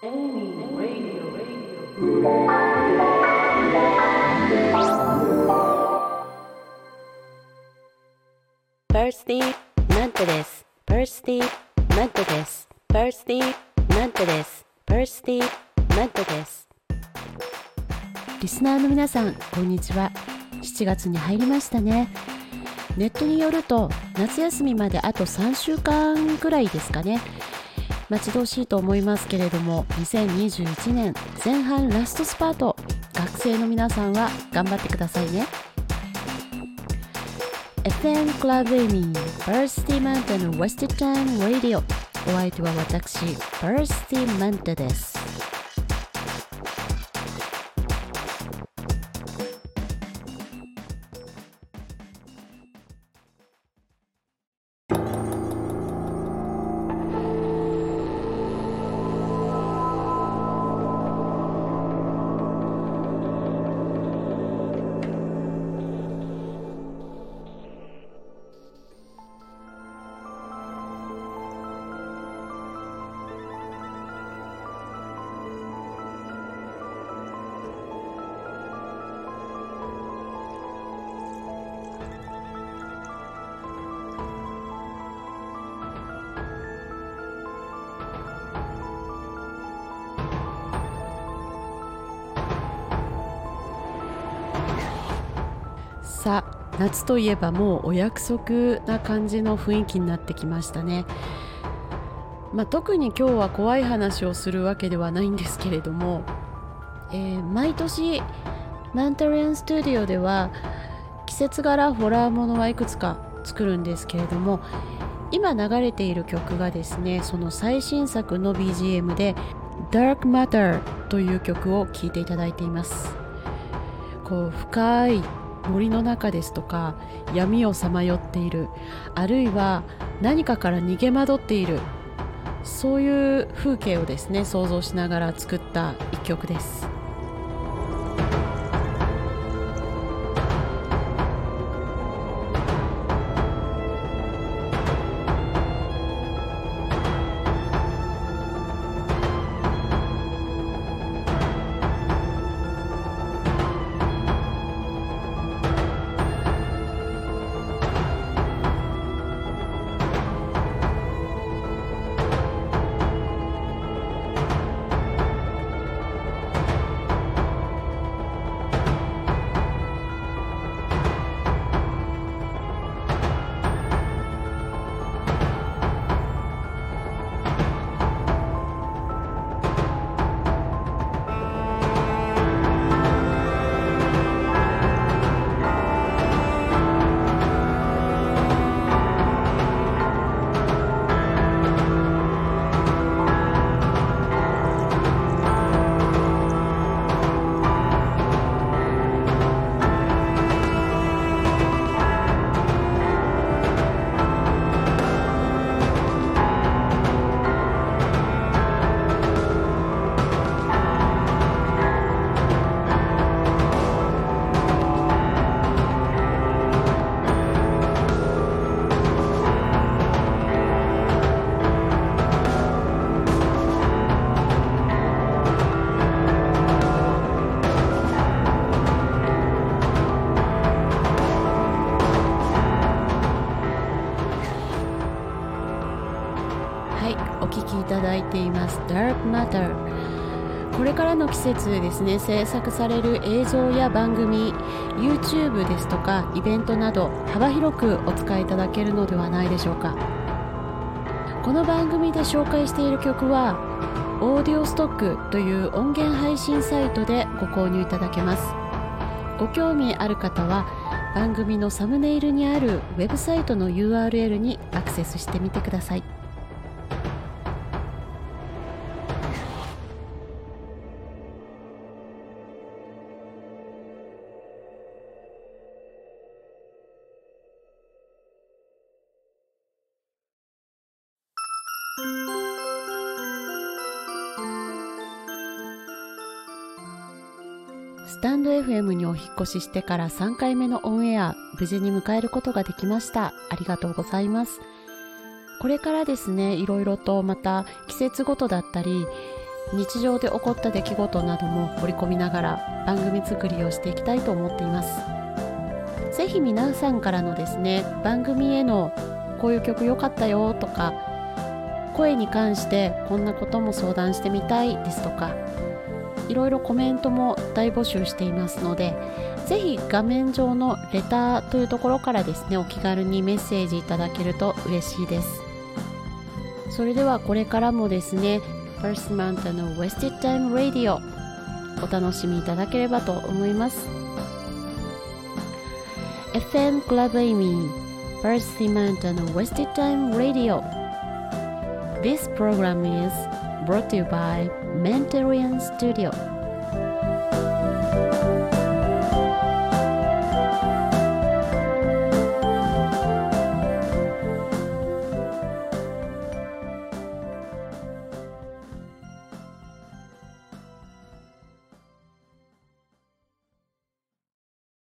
バースディーマントです。バースディーマントです。バースディーマントです。バースディーマントです。リスナーの皆さんこんにちは7月に入りましたねネットによると夏休みまであと3週間くらいですかね待ち遠しいと思いますけれども2021年前半ラストスパート。学生の皆さんは頑張ってくださいね。FM クラブエイミーバースティマンテの West Time Radio お相手は私バースティマンテです。さ夏といえばもうお約束な感じの雰囲気になってきましたね、まあ、特に今日は怖い話をするわけではないんですけれども、えー毎年マンタリアンスタジオでは季節柄ホラーものはいくつか作るんですけれども今流れている曲がですねその最新作の BGM で「Dark Matter」という曲を聴いていただいています。こう深い森の中ですとか闇をさまよっているあるいは何かから逃げ惑っているそういう風景をですね想像しながら作った一曲です。ます。Dark Matter これからの季節ですね制作される映像や番組 YouTube ですとかイベントなど幅広くお使いいただけるのではないでしょうか。この番組で紹介している曲はオーディオストックという音源配信サイトでご購入いただけます。ご興味ある方は番組のサムネイルにあるウェブサイトの URL にアクセスしてみてください。スタンド FM にお引越ししてから3回目のオンエア無事に迎えることができました。ありがとうございます。これからですねいろいろとまた季節ごとだったり日常で起こった出来事なども織り込みながら番組作りをしていきたいと思っています。ぜひ皆さんからのですね番組へのこういう曲良かったよとか声に関してこんなことも相談してみたいですとかいろいろコメントも大募集していますのでぜひ画面上のレターというところからですねお気軽にメッセージいただけると嬉しいです。それではこれからもですね First Month の Wasted Time Radio お楽しみいただければと思います。FM Club Amy First Month の Wasted Time Radio This program is brought to you by Mentarian Studio